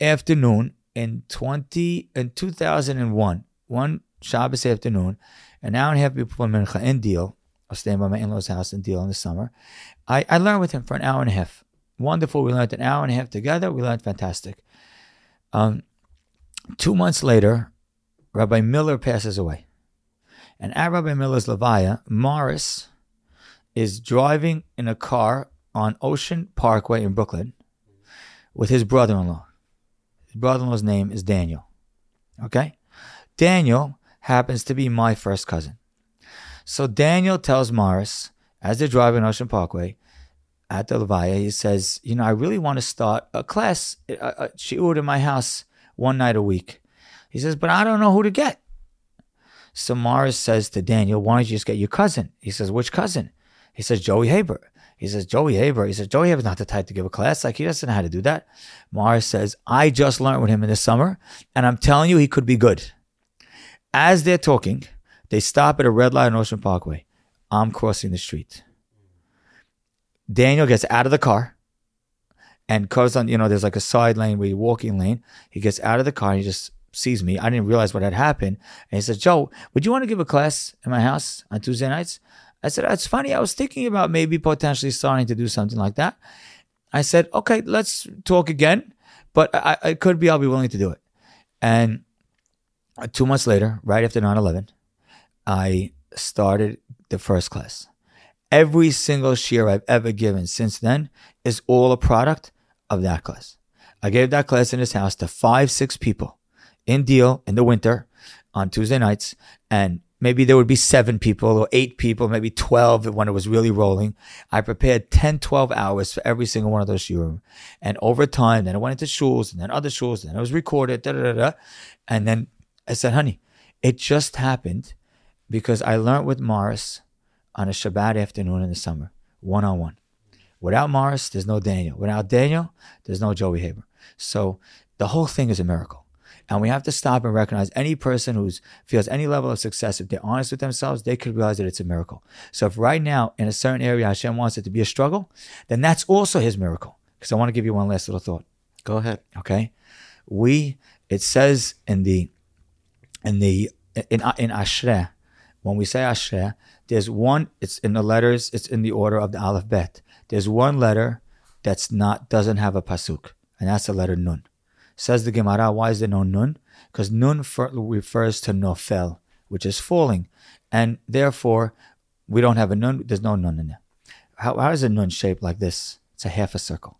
afternoon in 20, in 2001, one Shabbos afternoon, an hour and a half before Mincha in Deal, I was staying by my in-laws' house in Deal in the summer. I, I learned with him for an hour and a half. Wonderful. We learned an hour and a half together. We learned fantastic. Um, two months later, Rabbi Miller passes away. And at Rabbi Miller's Levaya, Morris is driving in a car on Ocean Parkway in Brooklyn with his brother-in-law. His brother-in-law's name is Daniel. Okay? Daniel happens to be my first cousin. So Daniel tells Morris, as they're driving Ocean Parkway at the Levaya, he says, You know, I really want to start a class, a, a shiur in my house one night a week. He says, But I don't know who to get. So Morris says to Daniel, Why don't you just get your cousin? He says, Which cousin? He says, Joey Haber. He says, Joey Haber. He says, Joey Haber's not the type to give a class. Like, he doesn't know how to do that. Morris says, I just learned with him in the summer, and I'm telling you, he could be good. As they're talking, they stop at a red light on Ocean Parkway. I'm crossing the street. Daniel gets out of the car and goes on, you know, there's like a side lane where you're walking lane. He gets out of the car and he just sees me. I didn't realize what had happened. And he says, Joe, would you want to give a class in my house on Tuesday nights? I said, That's funny. I was thinking about maybe potentially starting to do something like that. I said, Okay, let's talk again. But I, I could be, I'll be willing to do it. And two months later, right after 9 11, I started the first class. Every single shiur I've ever given since then is all a product of that class. I gave that class in his house to five, six people in Deal in the winter on Tuesday nights. And maybe there would be seven people or eight people, maybe 12 when it was really rolling. I prepared 10, 12 hours for every single one of those shiurim. And over time, then I went into shuls and then other shuls, and then it was recorded, da, da, da, da. And then I said, honey, it just happened because I learned with Morris on a Shabbat afternoon in the summer, one on one. Without Morris, there's no Daniel. Without Daniel, there's no Joey Haber. So the whole thing is a miracle. And we have to stop and recognize any person who feels any level of success, if they're honest with themselves, they could realize that it's a miracle. So if right now in a certain area Hashem wants it to be a struggle, then that's also his miracle. Because I want to give you one last little thought. Go ahead. Okay. We, it says in the, in the, in, in Ashrei, when we say Ashrei, there's one, it's in the letters, it's in the order of the Aleph Bet. There's one letter that's not, doesn't have a pasuk, and that's the letter Nun. Says the Gemara, why is there no Nun? Because Nun refers to Nofel, which is falling, and therefore we don't have a Nun, there's no Nun in there. How, how is a Nun shaped like this? It's a half a circle.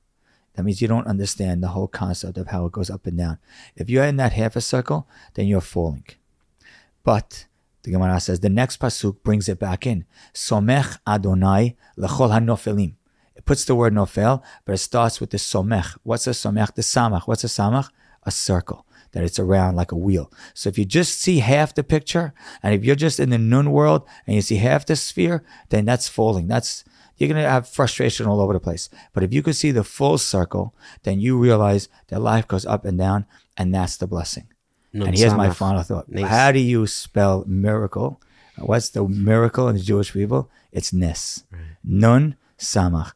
That means you don't understand the whole concept of how it goes up and down. If you're in that half a circle, then you're falling. But the Gemara says the next pasuk brings it back in. Somech Adonai lechol hanofelim. It puts the word nofel, but it starts with the somech. What's a somech? The samach. What's a samach? A circle. That it's around like a wheel. So if you just see half the picture, and if you're just in the nun world and you see half the sphere, then that's falling. That's you're gonna have frustration all over the place. But if you could see the full circle, then you realize that life goes up and down, and that's the blessing and here's my final thought. Nice. How do you spell miracle? What's the miracle in the Jewish people? It's Nes. Right. Nun Samach.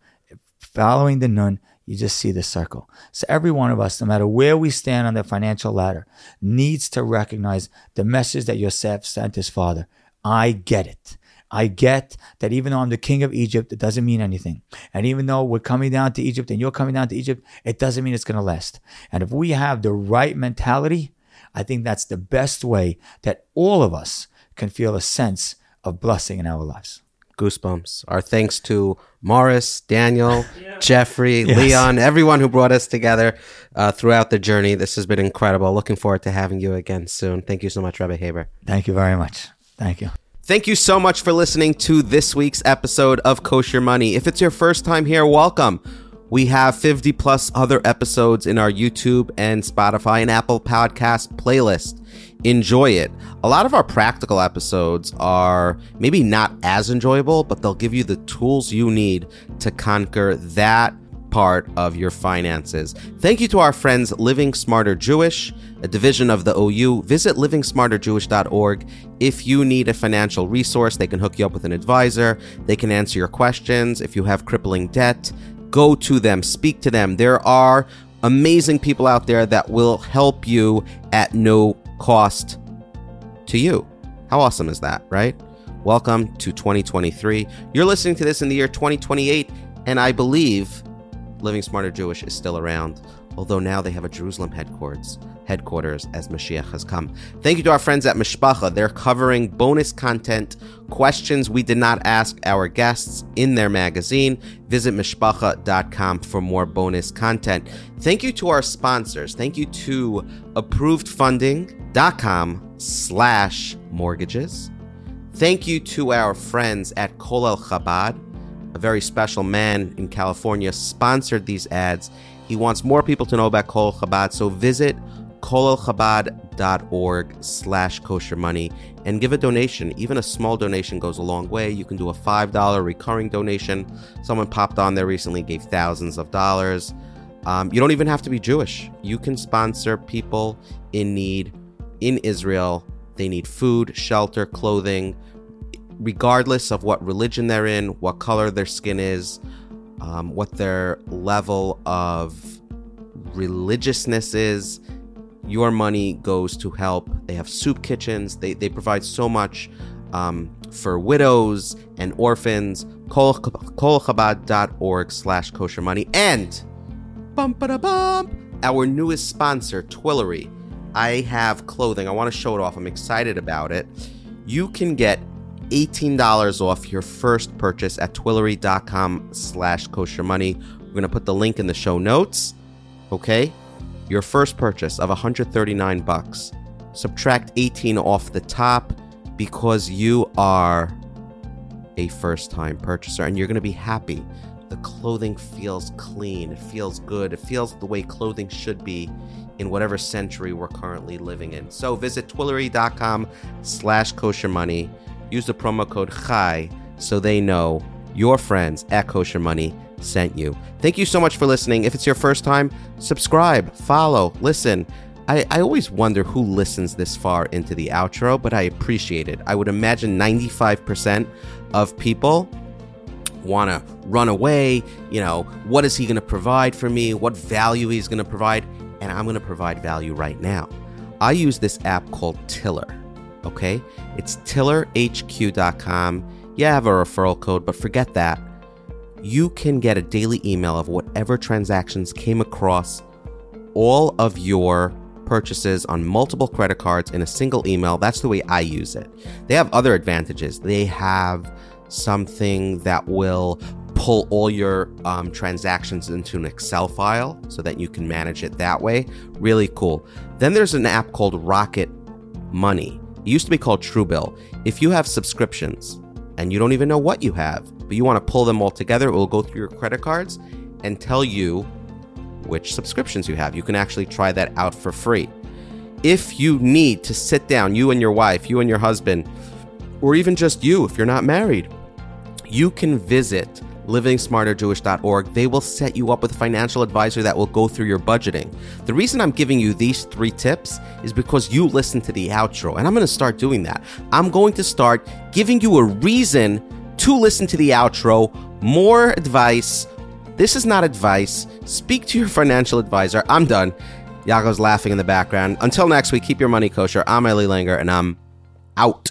Following the Nun, you just see the circle. So every one of us, no matter where we stand on the financial ladder, needs to recognize the message that Yosef sent his father. I get it. I get that even though I'm the king of Egypt, it doesn't mean anything. And even though we're coming down to Egypt and you're coming down to Egypt, it doesn't mean it's going to last. And if we have the right mentality, I think that's the best way that all of us can feel a sense of blessing in our lives. Goosebumps. Our thanks to Morris, Daniel, *laughs* yeah. Jeffrey, yes. Leon, everyone who brought us together uh, throughout the journey. This has been incredible. Looking forward to having you again soon. Thank you so much, Rabbi Haber. Thank you very much. Thank you. Thank you so much for listening to this week's episode of Kosher Money. If it's your first time here, welcome. We have 50 plus other episodes in our YouTube and Spotify and Apple Podcast playlist. Enjoy it. A lot of our practical episodes are maybe not as enjoyable, but they'll give you the tools you need to conquer that part of your finances. Thank you to our friends Living Smarter Jewish, a division of the OU. Visit livingsmarterjewish.org if you need a financial resource. They can hook you up with an advisor. They can answer your questions if you have crippling debt go to them, speak to them. There are amazing people out there that will help you at no cost to you. How awesome is that, right? Welcome to 2023. You're listening to this in the year 2028, and I believe Living Smarter Jewish is still around, although now they have a Jerusalem headquarters headquarters as Mashiach has come. Thank you to our friends at Mishpacha. They're covering bonus content, questions we did not ask our guests in their magazine. Visit mishpacha.com for more bonus content. Thank you to our sponsors. Thank you to approvedfunding.com slash mortgages. Thank you to our friends at Colel Chabad. A very special man in California sponsored these ads. He wants more people to know about Colel Chabad, so visit colelchabad.org slash kosher money and give a donation. Even a small donation goes a long way. You can do a $5 recurring donation. Someone popped on there recently, gave thousands of dollars. Um, you don't even have to be Jewish. You can sponsor people in need in Israel. They need food, shelter, clothing, regardless of what religion they're in, what color their skin is, um, what their level of religiousness is your money goes to help. They have soup kitchens. They, they provide so much um, for widows and orphans. colelchabad.org slash kosher money. And our newest sponsor, Twillory. I have clothing. I want to show it off. I'm excited about it. You can get $18 off your first purchase at twillory.com slash kosher money. We're going to put the link in the show notes. Okay? Your first purchase of 139 bucks. Subtract 18 off the top because you are a first time purchaser and you're going to be happy. The clothing feels clean, it feels good, it feels the way clothing should be in whatever century we're currently living in. So visit twillory.com slash kosher money. Use the promo code CHAI so they know your friends at Kosher Money sent you. Thank you so much for listening. If it's your first time, subscribe, follow, listen. I, I always wonder who listens this far into the outro, but I appreciate it. I would imagine 95% of people want to run away. You know, what is he going to provide for me? What value he's going to provide? And I'm going to provide value right now. I use this app called Tiller. Okay, it's tillerhq.com. Yeah, I have a referral code, but forget that. You can get a daily email of whatever transactions came across all of your purchases on multiple credit cards in a single email. That's the way I use it. They have other advantages. They have something that will pull all your um, transactions into an Excel file so that you can manage it that way. Really cool. Then there's an app called Rocket Money. It used to be called Truebill. If you have subscriptions and you don't even know what you have, but you want to pull them all together, it will go through your credit cards and tell you which subscriptions you have. You can actually try that out for free. If you need to sit down, you and your wife, you and your husband, or even just you if you're not married, you can visit livingsmarterjewish.org. They will set you up with a financial advisor that will go through your budgeting. The reason I'm giving you these three tips is because you listen to the outro, and I'm going to start doing that. I'm going to start giving you a reason to listen to the outro, more advice. This is not advice. Speak to your financial advisor. I'm done. Yaakov's laughing in the background. Until next week, keep your money kosher. I'm Eli Langer, and I'm out.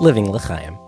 Living L'chaim.